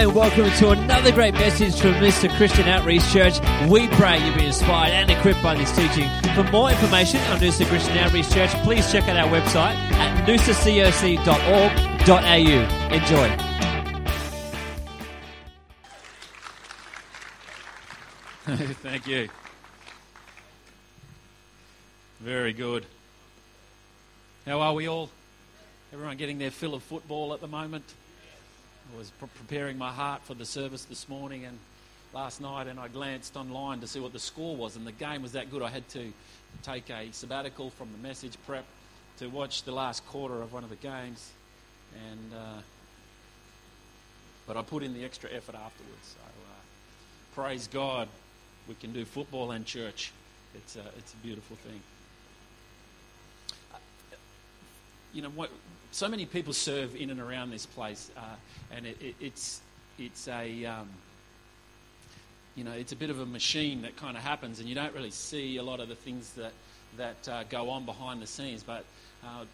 And welcome to another great message from Noosa Christian Outreach Church. We pray you'll be inspired and equipped by this teaching. For more information on Noosa Christian Outreach Church, please check out our website at noosacoc.org.au. Enjoy. Thank you. Very good. How are we all? Everyone getting their fill of football at the moment? I was pre- preparing my heart for the service this morning and last night, and I glanced online to see what the score was, and the game was that good. I had to take a sabbatical from the message prep to watch the last quarter of one of the games, and uh, but I put in the extra effort afterwards. So uh, praise God, we can do football and church. It's a, it's a beautiful thing. Uh, you know what? So many people serve in and around this place, uh, and it, it, it's it's a um, you know it's a bit of a machine that kind of happens, and you don't really see a lot of the things that that uh, go on behind the scenes. But uh,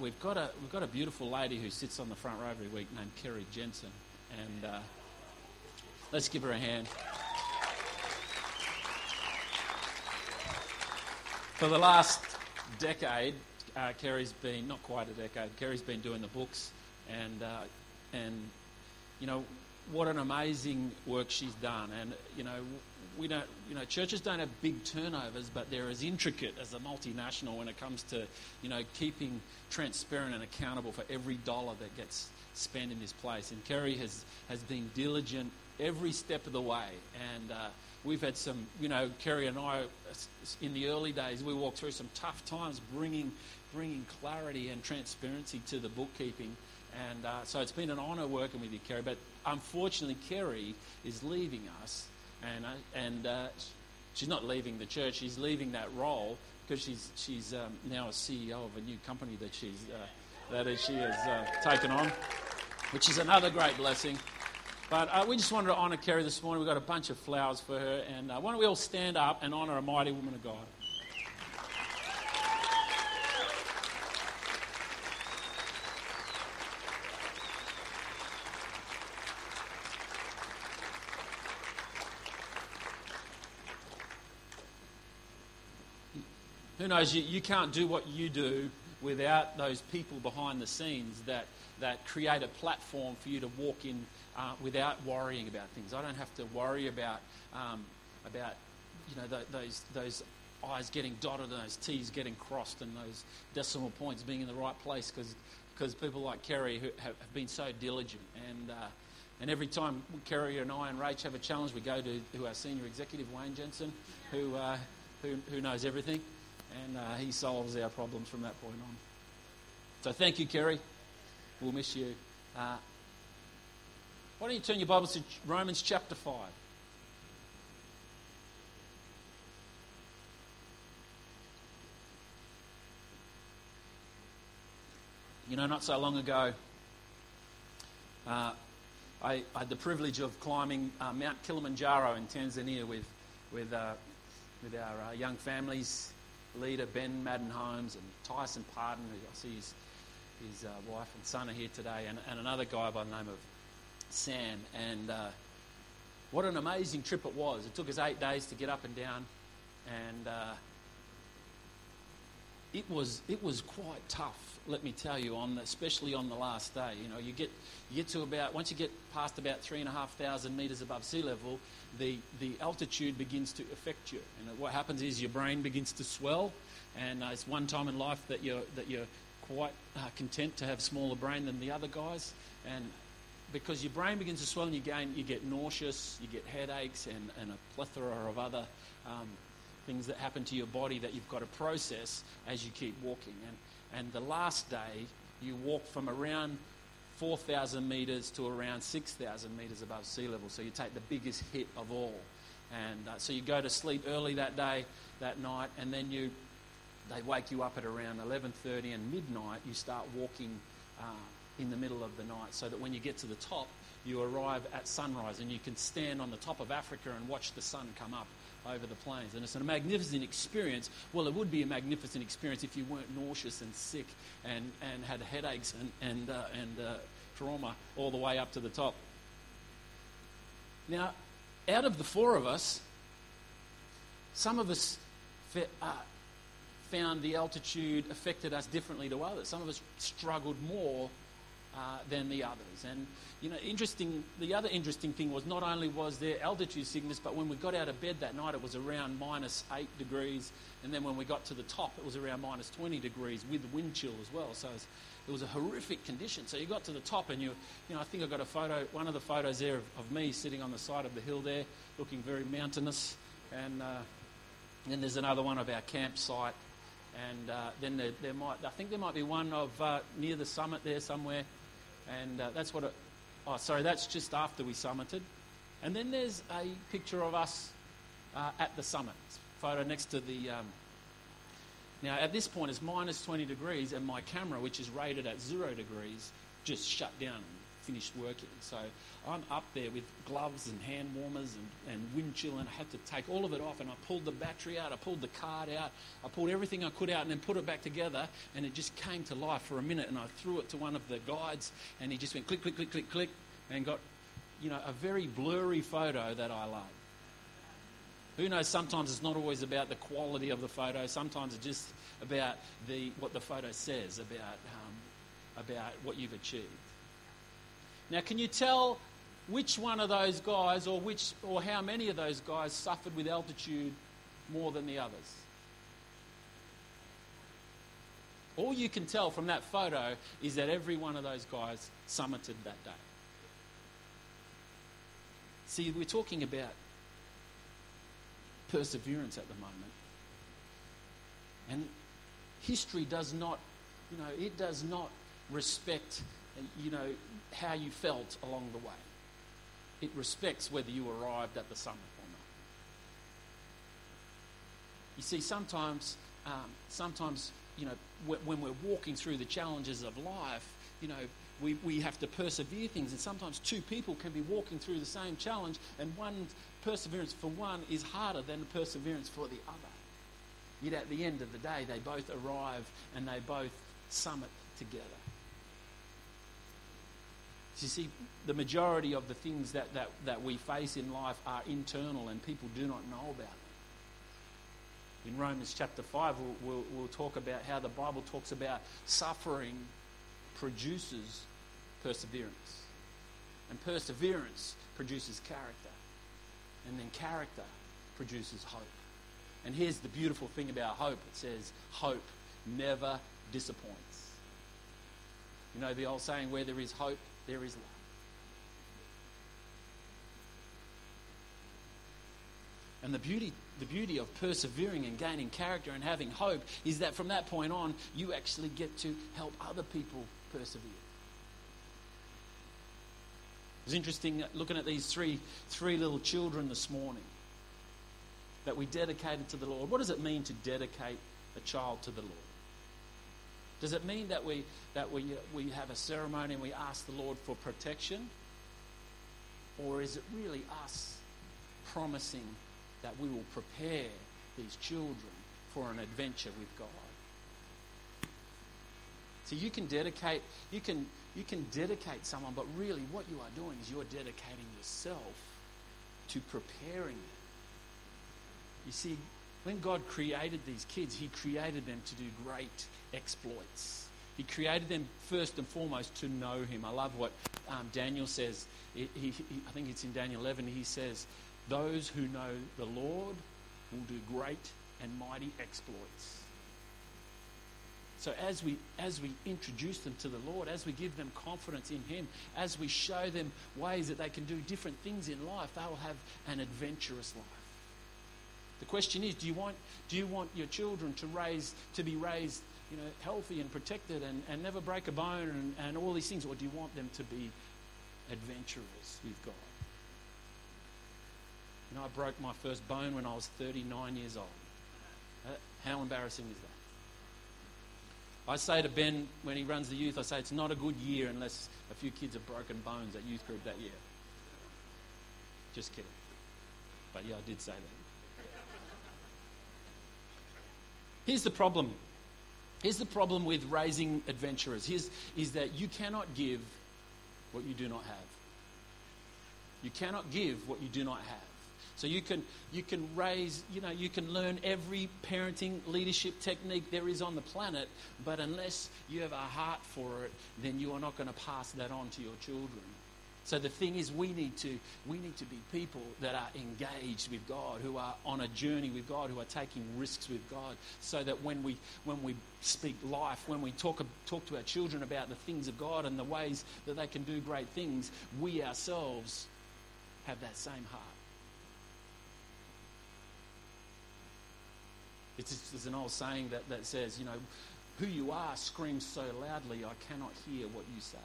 we've got a we've got a beautiful lady who sits on the front row every week named Kerry Jensen, and uh, let's give her a hand. For the last decade, uh, Kerry's been not quite a decade. Kerry's been doing the books, and uh, and you know what an amazing work she's done. And you know we don't you know churches don't have big turnovers, but they're as intricate as a multinational when it comes to you know keeping transparent and accountable for every dollar that gets spent in this place. And Kerry has has been diligent every step of the way, and. Uh, we've had some, you know, Kerry and I, in the early days, we walked through some tough times bringing bringing clarity and transparency to the bookkeeping. And uh, so it's been an honour working with you, Kerry. But unfortunately, Kerry is leaving us, and uh, and uh, she's not leaving the church. She's leaving that role because she's she's um, now a CEO of a new company that she's uh, that she has uh, taken on, which is another great blessing. But uh, we just wanted to honour Kerry this morning. We've got a bunch of flowers for her, and why don't we all stand up and honour a mighty woman of God? Who knows, you, you can't do what you do without those people behind the scenes that, that create a platform for you to walk in uh, without worrying about things. I don't have to worry about, um, about you know, th- those, those I's getting dotted and those T's getting crossed and those decimal points being in the right place because people like Kerry who have, have, been so diligent. And, uh, and every time Kerry and I and Rach have a challenge, we go to, to our senior executive, Wayne Jensen, who, uh, who, who knows everything and uh, he solves our problems from that point on. So thank you, Kerry. We'll miss you. Uh, why don't you turn your Bibles to Romans chapter 5? You know, not so long ago, uh, I, I, had the privilege of climbing uh, Mount Kilimanjaro in Tanzania with, with, uh, with our uh, young families leader Ben Madden Holmes and Tyson Pardon, who I see his, his uh, wife and son are here today, and, and, another guy by the name of Sam. And uh, what an amazing trip it was. It took us eight days to get up and down, and uh, it was it was quite tough. Let me tell you, on the, especially on the last day. You know, you get you get to about once you get past about three and a half thousand meters above sea level, the, the altitude begins to affect you. And what happens is your brain begins to swell, and uh, it's one time in life that you're, that you're quite uh, content to have smaller brain than the other guys. And because your brain begins to swell and you, gain, you get nauseous, you get headaches, and, and a plethora of other um, things that happen to your body that you've got to process as you keep walking. And, and the last day, you walk from around 4,000 metres to around 6,000 metres above sea level. So you take the biggest hit of all. And uh, so you go to sleep early that day, that night, and then you, they wake you up at around 11.30 and midnight, you start walking uh, in the middle of the night so that when you get to the top, you arrive at sunrise and you can stand on the top of Africa and watch the sun come up over the plains. And it's a magnificent experience. Well, it would be a magnificent experience if you weren't nauseous and sick and, and had headaches and, and, uh, and uh, trauma all the way up to the top. Now, out of the four of us, some of us fe- uh, found the altitude affected us differently to others. Some of us struggled more uh, than the others. And you know, interesting. The other interesting thing was not only was there altitude sickness, but when we got out of bed that night, it was around minus eight degrees, and then when we got to the top, it was around minus 20 degrees with wind chill as well. So it was, it was a horrific condition. So you got to the top, and you, you know, I think I got a photo, one of the photos there of, of me sitting on the side of the hill there, looking very mountainous, and uh, then there's another one of our campsite, and uh, then there, there, might, I think there might be one of uh, near the summit there somewhere, and uh, that's what it, oh, sorry, that's just after we summited. And then there's a picture of us uh, at the summit, photo next to the. Um, now, at this point, it's minus 20 degrees, and my camera, which is rated at zero degrees, just shut down finished working. So I'm up there with gloves and hand warmers and, and wind chill, and I had to take all of it off. And I pulled the battery out, I pulled the card out, I pulled everything I could out, and then put it back together. And it just came to life for a minute. And I threw it to one of the guides, and he just went click, click, click, click, click, and got, you know, a very blurry photo that I love. Who knows? Sometimes it's not always about the quality of the photo. Sometimes it's just about the what the photo says about um, about what you've achieved. Now, can you tell which one of those guys, or which, or how many of those guys suffered with altitude more than the others? All you can tell from that photo is that every one of those guys summited that day. See, we're talking about perseverance at the moment. And history does not, you know, it does not respect, you know, how you felt along the way. It respects whether you arrived at the summit or not. You see, sometimes, um, sometimes, you know, when we're walking through the challenges of life, you know, we, we have to persevere things, and sometimes two people can be walking through the same challenge, and one perseverance for one is harder than the perseverance for the other. Yet at the end of the day, they both arrive and they both summit together. You see, the majority of the things that, that, that we face in life are internal and people do not know about them. In Romans chapter 5, we'll, we'll, we'll talk about how the Bible talks about suffering produces perseverance. And perseverance produces character. And then character produces hope. And here's the beautiful thing about hope it says, hope never disappoints. You know the old saying, where there is hope, there is love. And the beauty, the beauty of persevering and gaining character and having hope is that from that point on, you actually get to help other people persevere. It was interesting uh, looking at these three, three little children this morning that we dedicated to the Lord. What does it mean to dedicate a child to the Lord? Does it mean that we, that we, uh, we have a ceremony and we ask the Lord for protection? Or is it really us promising that we will prepare these children for an adventure with God? So you can dedicate, you can, you can dedicate someone, but really what you are doing is you're dedicating yourself to preparing them. You see, when God created these kids, He created them to do great exploits. He created them first and foremost to know Him. I love what um, Daniel says. He, he, I think it's in Daniel 11. He says, Those who know the Lord will do great and mighty exploits. So as we as we introduce them to the Lord, as we give them confidence in Him, as we show them ways that they can do different things in life, they will have an adventurous life. The question is, do you want, do you want your children to, raise, to be raised you know, healthy and protected and, and never break a bone and, and all these things, or do you want them to be adventurers with God? You know, I broke my first bone when I was 39 years old. Uh, how embarrassing is that? I say to Ben when he runs the youth, I say it's not a good year unless a few kids have broken bones at youth group that year. Just kidding. But yeah, I did say that. Here's the problem. Here's the problem with raising adventurers. Here's, is that you cannot give what you do not have. You cannot give what you do not have. So you can you can raise, you know, you can learn every parenting leadership technique there is on the planet, but unless you have a heart for it, then you are not going to pass that on to your children. So the thing is, we need to we need to be people that are engaged with God, who are on a journey with God, who are taking risks with God, so that when we when we speak life, when we talk talk to our children about the things of God and the ways that they can do great things, we ourselves have that same heart. It's, just, there's an old saying that, that says, you know, who you are screams so loudly, I cannot hear what you say.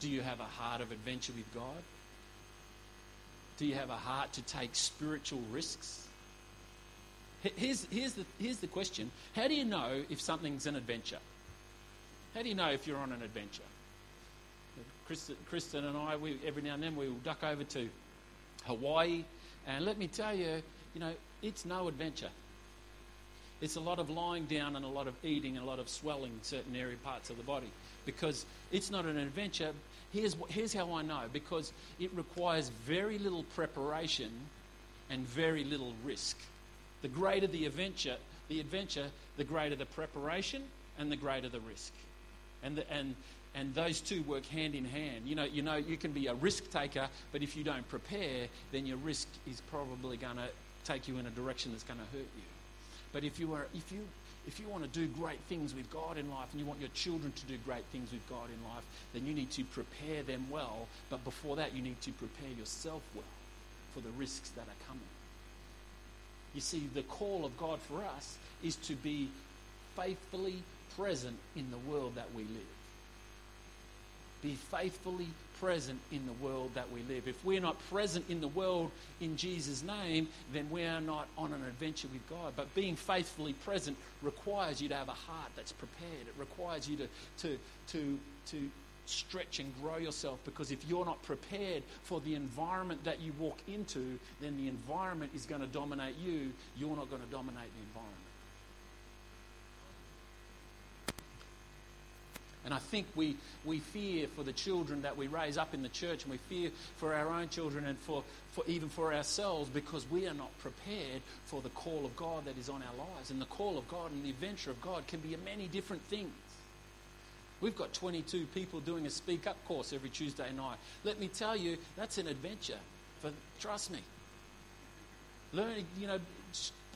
Do you have a heart of adventure with God? Do you have a heart to take spiritual risks? Here's, here's, the, here's the question How do you know if something's an adventure? How do you know if you're on an adventure? Kristen, and I, we, every now and then, we will duck over to Hawaii. And let me tell you, you know, it's no adventure. It's a lot of lying down and a lot of eating and a lot of swelling in certain area parts of the body because it's not an adventure. Here's, here's how I know because it requires very little preparation and very little risk. The greater the adventure, the adventure, the greater the preparation and the greater the risk. And, the, and, and those two work hand in hand. You know, you know, you can be a risk taker, but if you don't prepare, then your risk is probably going to take you in a direction that's going to hurt you. But if you are, if you if you want to do great things with God in life and you want your children to do great things with God in life, then you need to prepare them well. But before that, you need to prepare yourself well for the risks that are coming. You see, the call of God for us is to be faithfully present in the world that we live. Be faithfully present in the world that we live. If we're not present in the world in Jesus' name, then we are not on an adventure with God. But being faithfully present requires you to have a heart that's prepared. It requires you to, to, to, to stretch and grow yourself because if you're not prepared for the environment that you walk into, then the environment is going to dominate you. You're not going to dominate the environment. And I think we, we fear for the children that we raise up in the church, and we fear for our own children and for, for even for ourselves because we are not prepared for the call of God that is on our lives. And the call of God and the adventure of God can be many different things. We've got 22 people doing a speak up course every Tuesday night. Let me tell you, that's an adventure. For, trust me. Learning, you know,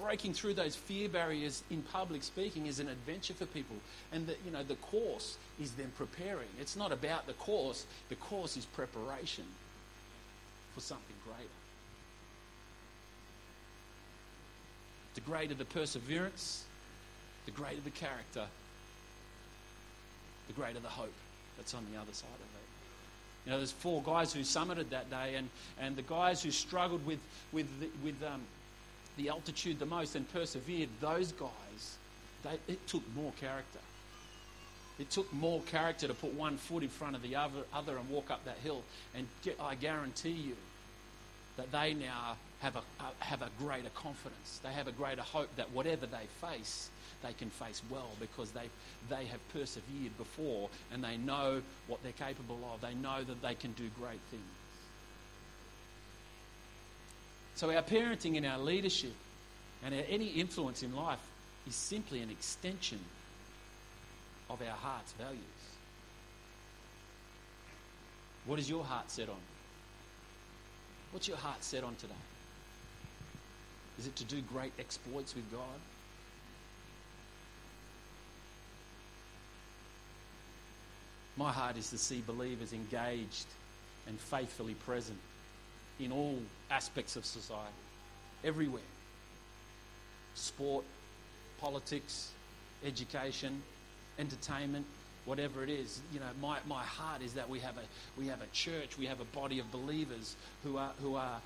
breaking through those fear barriers in public speaking is an adventure for people. And the, you know, the course is then preparing. It's not about the course. The course is preparation for something greater. The greater the perseverance, the greater the character, the greater the hope that's on the other side of it. You know, there's four guys who summited that day, and, and the guys who struggled with, with, with um, the altitude the most and persevered, those guys, they, it took more character. It took more character to put one foot in front of the other, other and walk up that hill. And I guarantee you that they now have a, a, have a greater confidence. They have a greater hope that whatever they face, they can face well because they, they have persevered before and they know what they're capable of. They know that they can do great things. So, our parenting and our leadership and our, any influence in life is simply an extension of our heart's values. What is your heart set on? What's your heart set on today? Is it to do great exploits with God? My heart is to see believers engaged and faithfully present in all aspects of society, everywhere sport, politics, education, entertainment, whatever it is. You know, my, my heart is that we have a we have a church, we have a body of believers who are who are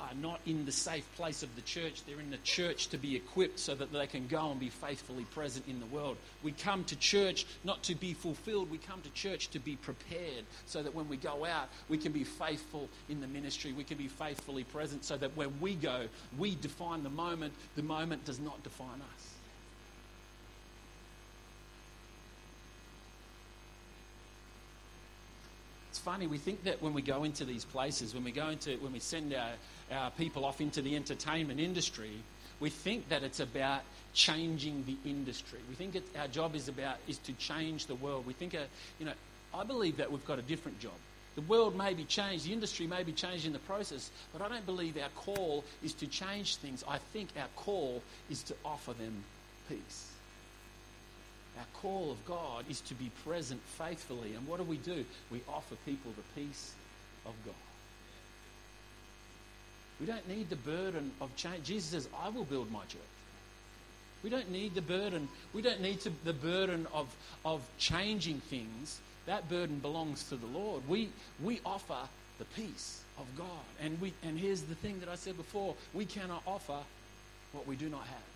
are not in the safe place of the church. They're in the church to be equipped so that they can go and be faithfully present in the world. We come to church not to be fulfilled, we come to church to be prepared so that when we go out, we can be faithful in the ministry. We can be faithfully present so that when we go, we define the moment. The moment does not define us. Funny, we think that when we go into these places, when we go into, when we send our, our people off into the entertainment industry, we think that it's about changing the industry. We think our job is about is to change the world. We think, uh, you know, I believe that we've got a different job. The world may be changed, the industry may be changed in the process, but I don't believe our call is to change things. I think our call is to offer them peace. Our call of God is to be present faithfully. And what do we do? We offer people the peace of God. We don't need the burden of change. Jesus says, I will build my church. We don't need the burden. We don't need to, the burden of, of changing things. That burden belongs to the Lord. We, we offer the peace of God. And, we, and here's the thing that I said before we cannot offer what we do not have.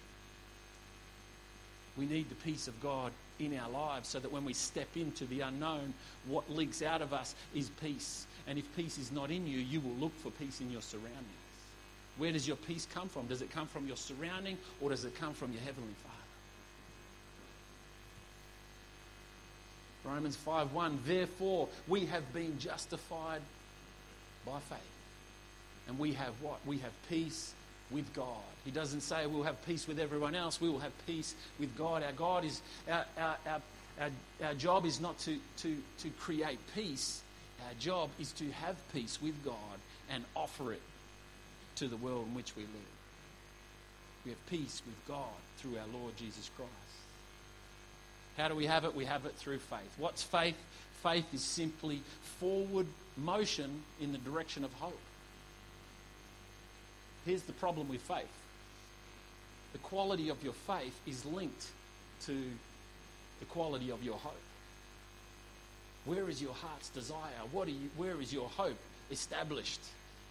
We need the peace of God in our lives so that when we step into the unknown, what leaks out of us is peace. And if peace is not in you, you will look for peace in your surroundings. Where does your peace come from? Does it come from your surrounding or does it come from your Heavenly Father? Romans 5:1 Therefore we have been justified by faith. And we have what? We have peace with God. He doesn't say we'll have peace with everyone else, we will have peace with God. Our God is our, our, our, our, our job is not to, to, to create peace. Our job is to have peace with God and offer it to the world in which we live. We have peace with God through our Lord Jesus Christ. How do we have it? We have it through faith. What's faith? Faith is simply forward motion in the direction of hope. Here's the problem with faith the quality of your faith is linked to the quality of your hope. Where is your heart's desire? What you, where is your hope established?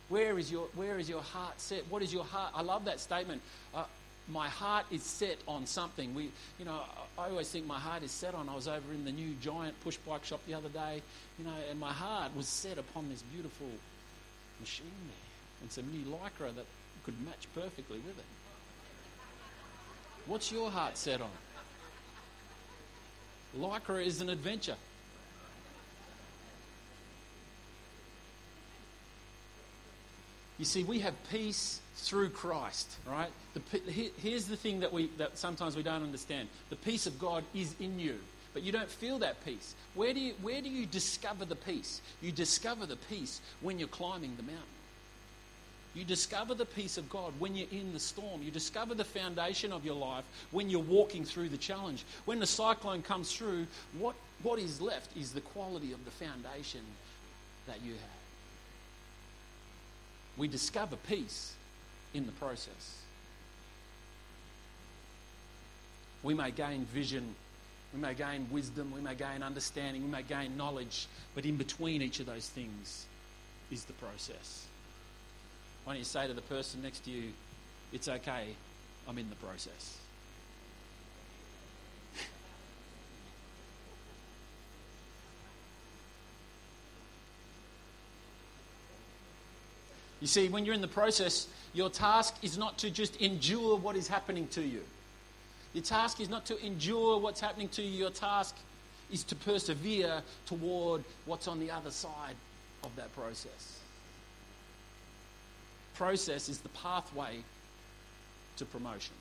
Where is, your, where is your heart set? What is your heart? I love that statement. Uh, my heart is set on something. We, you know, I always think my heart is set on. I was over in the new giant push bike shop the other day, you know, and my heart was set upon this beautiful machine there and some new lycra that could match perfectly with it. What's your heart set on? Lycra is an adventure. You see, we have peace through Christ, right? The, here's the thing that, we, that sometimes we don't understand the peace of God is in you, but you don't feel that peace. Where do you, where do you discover the peace? You discover the peace when you're climbing the mountain. You discover the peace of God when you're in the storm. You discover the foundation of your life when you're walking through the challenge. When the cyclone comes through, what, what is left is the quality of the foundation that you have. We discover peace in the process. We may gain vision, we may gain wisdom, we may gain understanding, we may gain knowledge, but in between each of those things is the process. Why don't you say to the person next to you, it's okay, I'm in the process. You see, when you're in the process, your task is not to just endure what is happening to you. Your task is not to endure what's happening to you. Your task is to persevere toward what's on the other side of that process process is the pathway to promotion.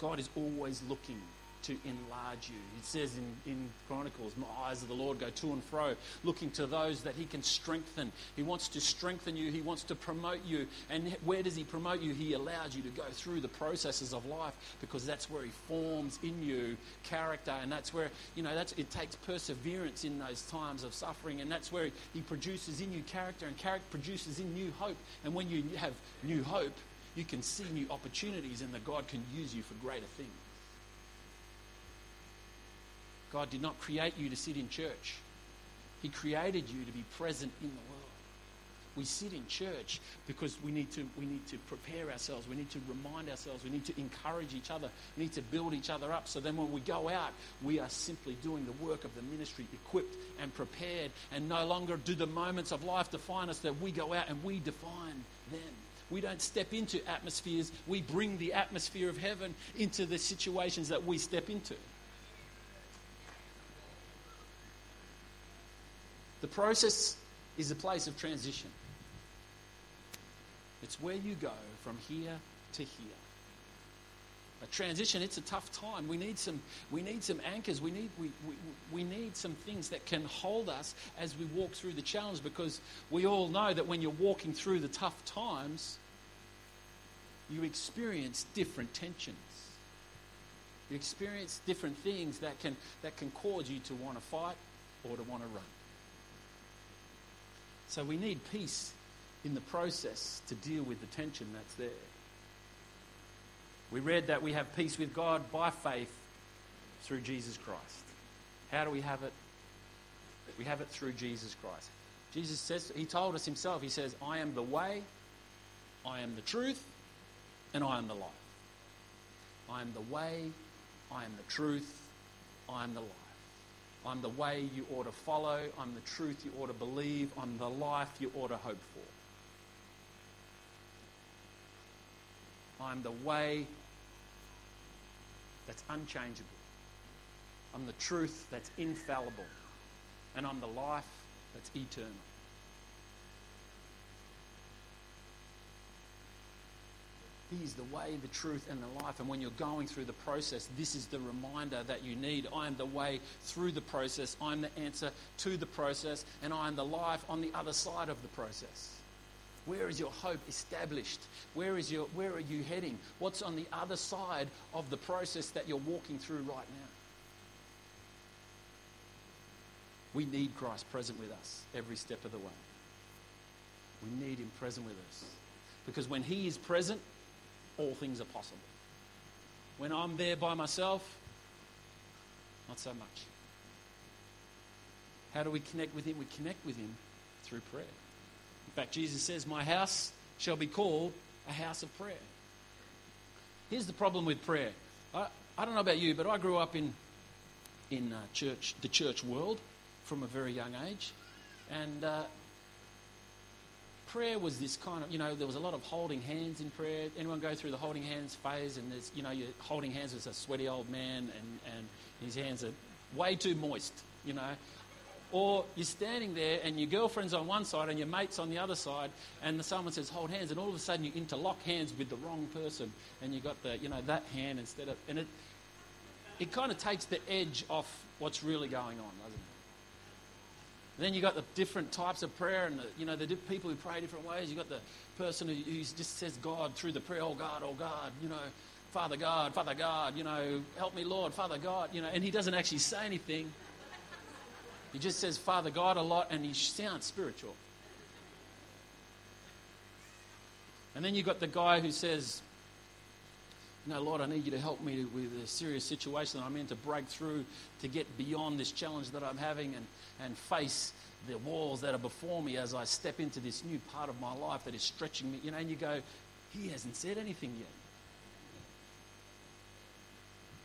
God is always looking to enlarge you. It says in, in Chronicles, My eyes of the Lord go to and fro, looking to those that He can strengthen. He wants to strengthen you, He wants to promote you. And where does He promote you? He allows you to go through the processes of life because that's where He forms in you character. And that's where, you know, that's, it takes perseverance in those times of suffering. And that's where He produces in you character, and character produces in you hope. And when you have new hope, you can see new opportunities, and that God can use you for greater things. God did not create you to sit in church, He created you to be present in the world. We sit in church because we need to we need to prepare ourselves. We need to remind ourselves. We need to encourage each other. We need to build each other up. So then when we go out, we are simply doing the work of the ministry, equipped and prepared, and no longer do the moments of life define us. That we go out and we define them. We don't step into atmospheres. We bring the atmosphere of heaven into the situations that we step into. The process is a place of transition. It's where you go from here to here. A transition, it's a tough time. We need some, we need some anchors. We need, we, we, we need some things that can hold us as we walk through the challenge because we all know that when you're walking through the tough times, you experience different tensions. You experience different things that can, that can cause you to want to fight or to want to run. So we need peace in the process to deal with the tension that's there. We read that we have peace with God by faith through Jesus Christ. How do we have it? We have it through Jesus Christ. Jesus says, He told us Himself, He says, I am the way, I am the truth, and I am the life. I am the way, I am the truth, I am the life. I'm the way you ought to follow, I'm the truth you ought to believe, I'm the life you ought to hope for. I'm the way that's unchangeable. I'm the truth that's infallible. And I'm the life that's eternal. He is the way, the truth, and the life. And when you're going through the process, this is the reminder that you need. I am the way through the process. I'm the answer to the process. And I am the life on the other side of the process. Where is your hope established? Where, is your, where are you heading? What's on the other side of the process that you're walking through right now? We need Christ present with us every step of the way. We need Him present with us. Because when He is present, all things are possible. When I'm there by myself, not so much. How do we connect with Him? We connect with Him through prayer. In fact, Jesus says, My house shall be called a house of prayer. Here's the problem with prayer. I, I don't know about you, but I grew up in, in uh, church, the church world from a very young age. And uh, prayer was this kind of, you know, there was a lot of holding hands in prayer. Anyone go through the holding hands phase? And there's, you know, you're holding hands with a sweaty old man and, and his hands are way too moist, you know. Or you're standing there and your girlfriend's on one side and your mate's on the other side, and someone says, hold hands, and all of a sudden you interlock hands with the wrong person, and you got the, you know, that hand instead of, and it, it kind of takes the edge off what's really going on, doesn't it? Then you've got the different types of prayer and, the, you know, the people who pray different ways. You've got the person who, who just says God through the prayer, oh God, oh God, you know, Father God, Father God, you know, help me, Lord, Father God, you know, and he doesn't actually say anything. He just says Father God a lot and he sounds spiritual. And then you've got the guy who says, no, Lord, I need you to help me with a serious situation that I'm in to break through, to get beyond this challenge that I'm having and, and face the walls that are before me as I step into this new part of my life that is stretching me. You know, and you go, He hasn't said anything yet.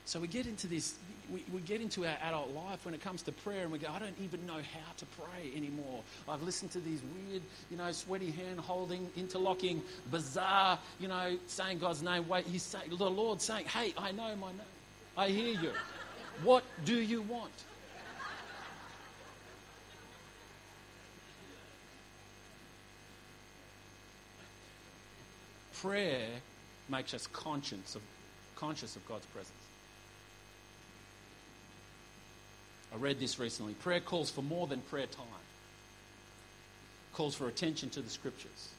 So we get into this, we, we get into our adult life when it comes to prayer and we go, I don't even know how to pray anymore. I've listened to these weird, you know, sweaty hand holding, interlocking, bizarre, you know, saying God's name. Wait, he's saying, the Lord saying, hey, I know my name. I hear you. What do you want? Prayer makes us conscious of, conscious of God's presence. I read this recently. Prayer calls for more than prayer time. Calls for attention to the scriptures.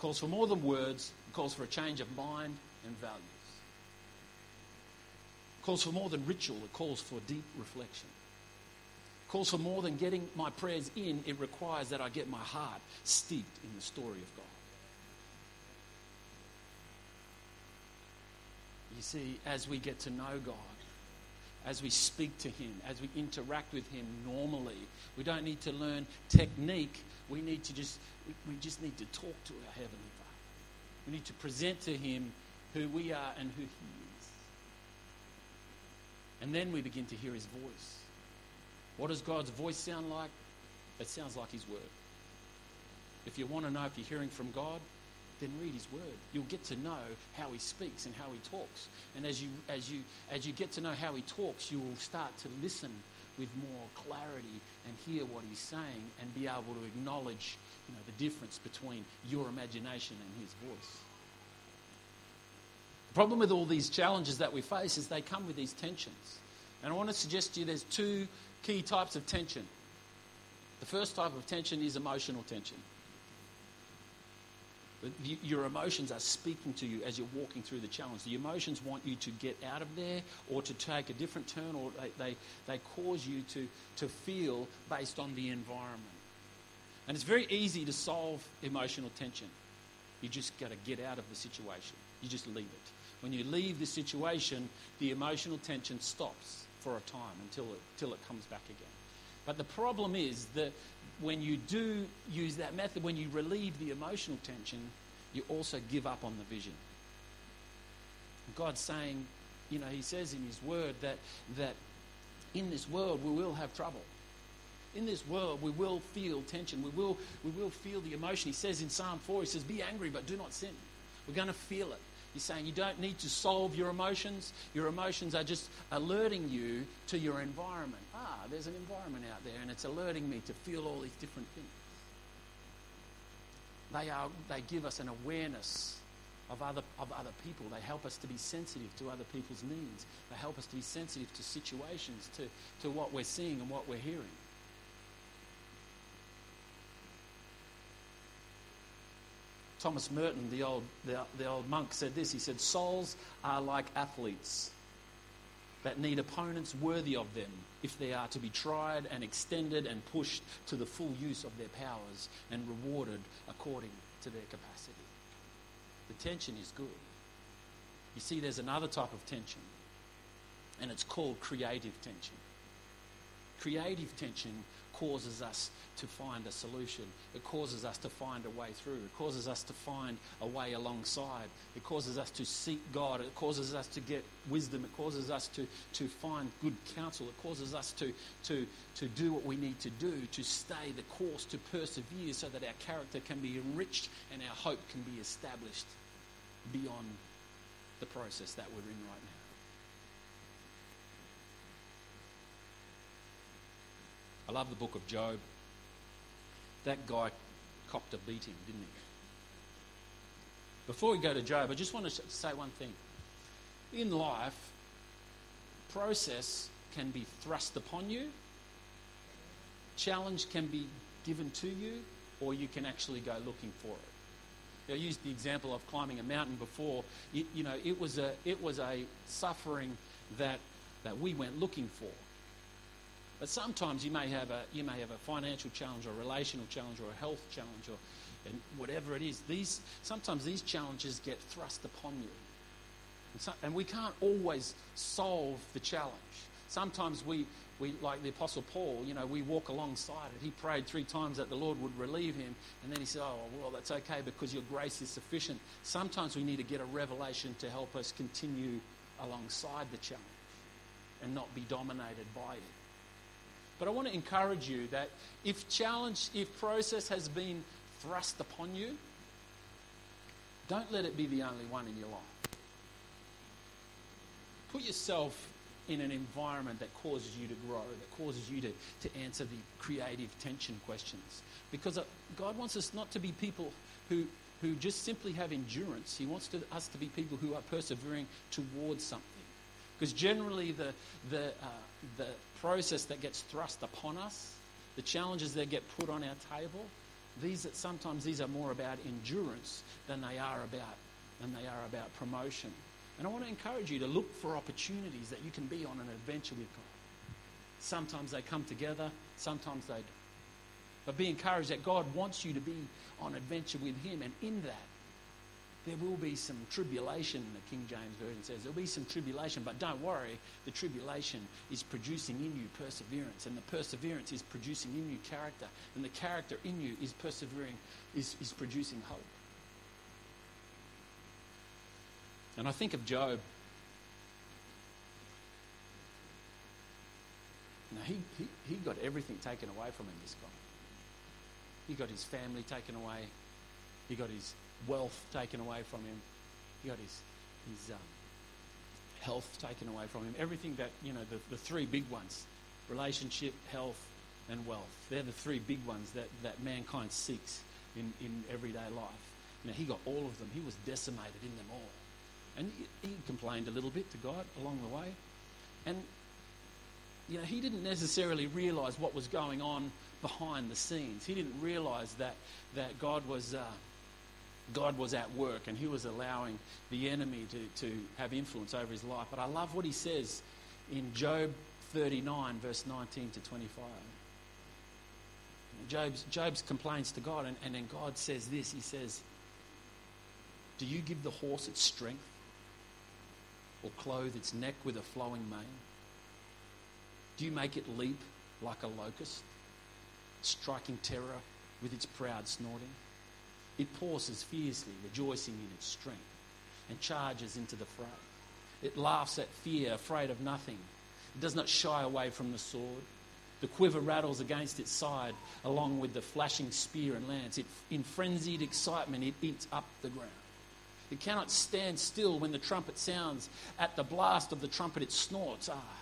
Calls for more than words. Calls for a change of mind and values. Calls for more than ritual. It calls for deep reflection. Calls for more than getting my prayers in. It requires that I get my heart steeped in the story of God. You see, as we get to know God, as we speak to Him, as we interact with Him normally. We don't need to learn technique. We need to just we just need to talk to our Heavenly Father. We need to present to Him who we are and who He is. And then we begin to hear His voice. What does God's voice sound like? It sounds like His Word. If you want to know if you're hearing from God, then read his word. You'll get to know how he speaks and how he talks. And as you, as you, as you get to know how he talks, you will start to listen with more clarity and hear what he's saying and be able to acknowledge you know, the difference between your imagination and his voice. The problem with all these challenges that we face is they come with these tensions. And I want to suggest to you there's two key types of tension. The first type of tension is emotional tension. Your emotions are speaking to you as you're walking through the challenge. The emotions want you to get out of there or to take a different turn, or they, they, they cause you to, to feel based on the environment. And it's very easy to solve emotional tension. You just got to get out of the situation, you just leave it. When you leave the situation, the emotional tension stops for a time until it, until it comes back again. But the problem is that when you do use that method, when you relieve the emotional tension, you also give up on the vision. God's saying, you know, He says in His Word that, that in this world we will have trouble. In this world we will feel tension. We will, we will feel the emotion. He says in Psalm 4, He says, Be angry, but do not sin. We're going to feel it. He's saying you don't need to solve your emotions. Your emotions are just alerting you to your environment. Ah, there's an environment out there, and it's alerting me to feel all these different things. They, are, they give us an awareness of other, of other people. They help us to be sensitive to other people's needs. They help us to be sensitive to situations, to, to what we're seeing and what we're hearing. Thomas Merton, the old, the, the old monk, said this. He said, Souls are like athletes that need opponents worthy of them if they are to be tried and extended and pushed to the full use of their powers and rewarded according to their capacity. The tension is good. You see, there's another type of tension, and it's called creative tension. Creative tension causes us to find a solution. It causes us to find a way through. It causes us to find a way alongside. It causes us to seek God. It causes us to get wisdom. It causes us to, to find good counsel. It causes us to, to, to do what we need to do, to stay the course, to persevere so that our character can be enriched and our hope can be established beyond the process that we're in right now. I love the book of Job. That guy copped a beating, didn't he? Before we go to Job, I just want to say one thing. In life, process can be thrust upon you, challenge can be given to you, or you can actually go looking for it. I used the example of climbing a mountain before. It, you know, it was a it was a suffering that that we went looking for. But sometimes you may have a you may have a financial challenge or a relational challenge or a health challenge or and whatever it is. These sometimes these challenges get thrust upon you, and, so, and we can't always solve the challenge. Sometimes we we like the apostle Paul. You know, we walk alongside it. He prayed three times that the Lord would relieve him, and then he said, "Oh well, that's okay because your grace is sufficient." Sometimes we need to get a revelation to help us continue alongside the challenge and not be dominated by it. But I want to encourage you that if challenge, if process has been thrust upon you, don't let it be the only one in your life. Put yourself in an environment that causes you to grow, that causes you to, to answer the creative tension questions. Because uh, God wants us not to be people who, who just simply have endurance. He wants to, us to be people who are persevering towards something. Because generally, the, the, uh, the process that gets thrust upon us, the challenges that get put on our table, these sometimes these are more about endurance than they are about than they are about promotion. And I want to encourage you to look for opportunities that you can be on an adventure with God. Sometimes they come together, sometimes they don't. But be encouraged that God wants you to be on adventure with Him, and in that, there will be some tribulation, the King James Version says. There'll be some tribulation, but don't worry. The tribulation is producing in you perseverance, and the perseverance is producing in you character, and the character in you is persevering, is, is producing hope. And I think of Job. Now, he, he, he got everything taken away from him, this guy. He got his family taken away. He got his wealth taken away from him. He got his, his um, health taken away from him. Everything that, you know, the, the three big ones relationship, health, and wealth. They're the three big ones that, that mankind seeks in, in everyday life. You know, he got all of them. He was decimated in them all. And he, he complained a little bit to God along the way. And, you know, he didn't necessarily realize what was going on behind the scenes. He didn't realize that, that God was. Uh, God was at work and he was allowing the enemy to, to have influence over his life. But I love what he says in Job 39, verse 19 to 25. Job's, Job's complains to God, and, and then God says this He says, Do you give the horse its strength, or clothe its neck with a flowing mane? Do you make it leap like a locust, striking terror with its proud snorting? It pauses fiercely, rejoicing in its strength, and charges into the fray. It laughs at fear, afraid of nothing. It does not shy away from the sword. The quiver rattles against its side, along with the flashing spear and lance. It, in frenzied excitement, it eats up the ground. It cannot stand still when the trumpet sounds. At the blast of the trumpet, it snorts. Ah!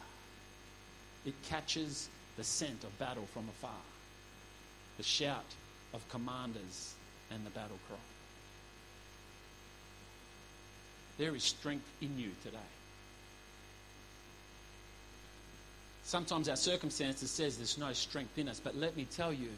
It catches the scent of battle from afar, the shout of commanders and the battle cry. There is strength in you today. Sometimes our circumstances says there's no strength in us, but let me tell you,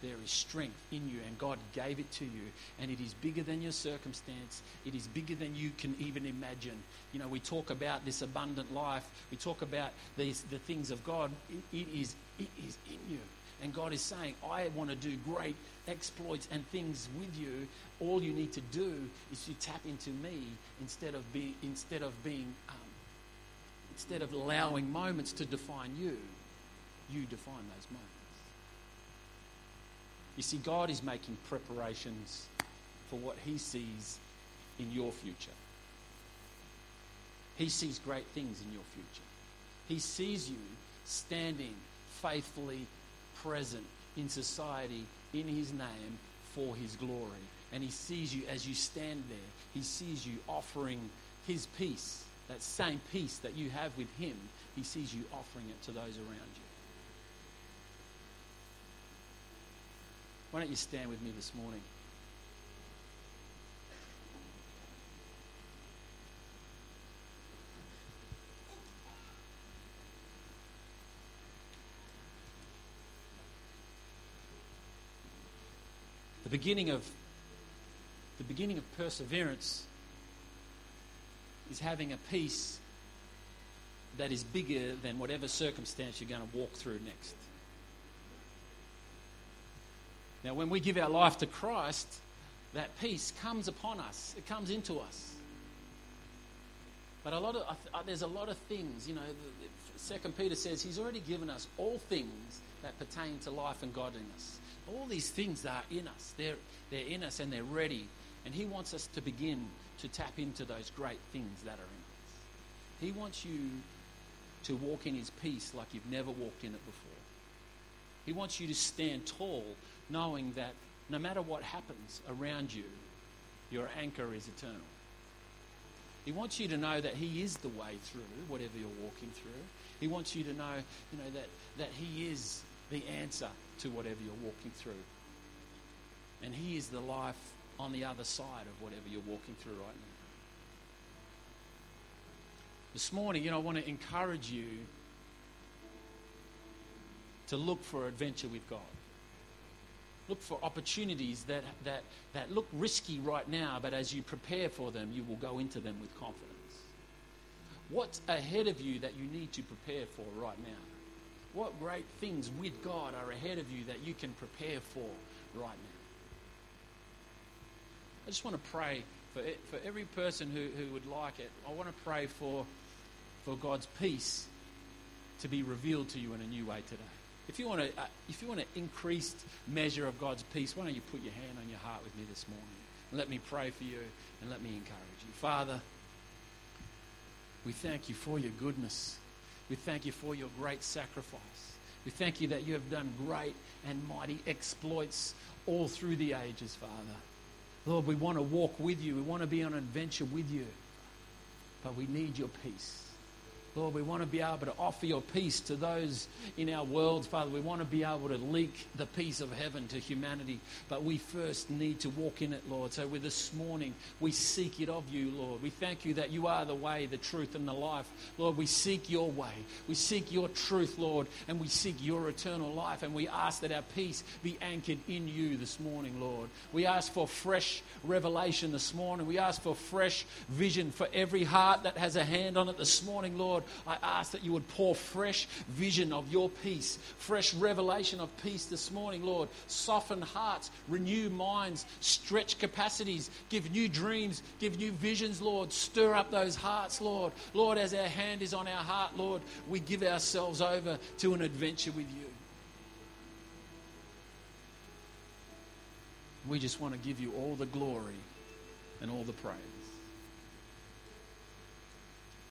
there is strength in you, and God gave it to you, and it is bigger than your circumstance. It is bigger than you can even imagine. You know, we talk about this abundant life. We talk about these the things of God. it, it is it is in you, and God is saying, "I want to do great exploits and things with you. All you need to do is to tap into me instead of be instead of being." Um, instead of allowing moments to define you, you define those moments. You see, God is making preparations for what He sees in your future. He sees great things in your future. He sees you standing faithfully present in society in His name for His glory. And He sees you as you stand there. He sees you offering His peace that same peace that you have with Him, He sees you offering it to those around you. Why don't you stand with me this morning? The beginning of the beginning of perseverance is having a peace that is bigger than whatever circumstance you're going to walk through next. Now, when we give our life to Christ, that peace comes upon us, it comes into us. But a lot of, uh, there's a lot of things, you know. Second Peter says He's already given us all things that pertain to life and godliness. All these things are in us. They're, they're in us and they're ready. And He wants us to begin to tap into those great things that are in us. He wants you to walk in His peace like you've never walked in it before. He wants you to stand tall, knowing that no matter what happens around you, your anchor is eternal. He wants you to know that He is the way through whatever you're walking through. He wants you to know, you know, that, that He is the answer to whatever you're walking through. And He is the life on the other side of whatever you're walking through right now. This morning, you know, I want to encourage you to look for adventure with God. Look for opportunities that, that, that look risky right now, but as you prepare for them, you will go into them with confidence. What's ahead of you that you need to prepare for right now? What great things with God are ahead of you that you can prepare for right now? I just want to pray for, for every person who, who would like it. I want to pray for, for God's peace to be revealed to you in a new way today. If you want to, uh, if you want an increased measure of God's peace, why don't you put your hand on your heart with me this morning? And let me pray for you and let me encourage you. Father, we thank you for your goodness. We thank you for your great sacrifice. We thank you that you have done great and mighty exploits all through the ages, Father. Lord, we want to walk with you. We want to be on an adventure with you. But we need your peace. Lord, we want to be able to offer your peace to those in our world, Father. We want to be able to leak the peace of heaven to humanity, but we first need to walk in it, Lord. So with this morning, we seek it of you, Lord. We thank you that you are the way, the truth, and the life. Lord, we seek your way. We seek your truth, Lord, and we seek your eternal life. And we ask that our peace be anchored in you this morning, Lord. We ask for fresh revelation this morning. We ask for fresh vision for every heart that has a hand on it this morning, Lord. I ask that you would pour fresh vision of your peace, fresh revelation of peace this morning, Lord. Soften hearts, renew minds, stretch capacities, give new dreams, give new visions, Lord. Stir up those hearts, Lord. Lord, as our hand is on our heart, Lord, we give ourselves over to an adventure with you. We just want to give you all the glory and all the praise.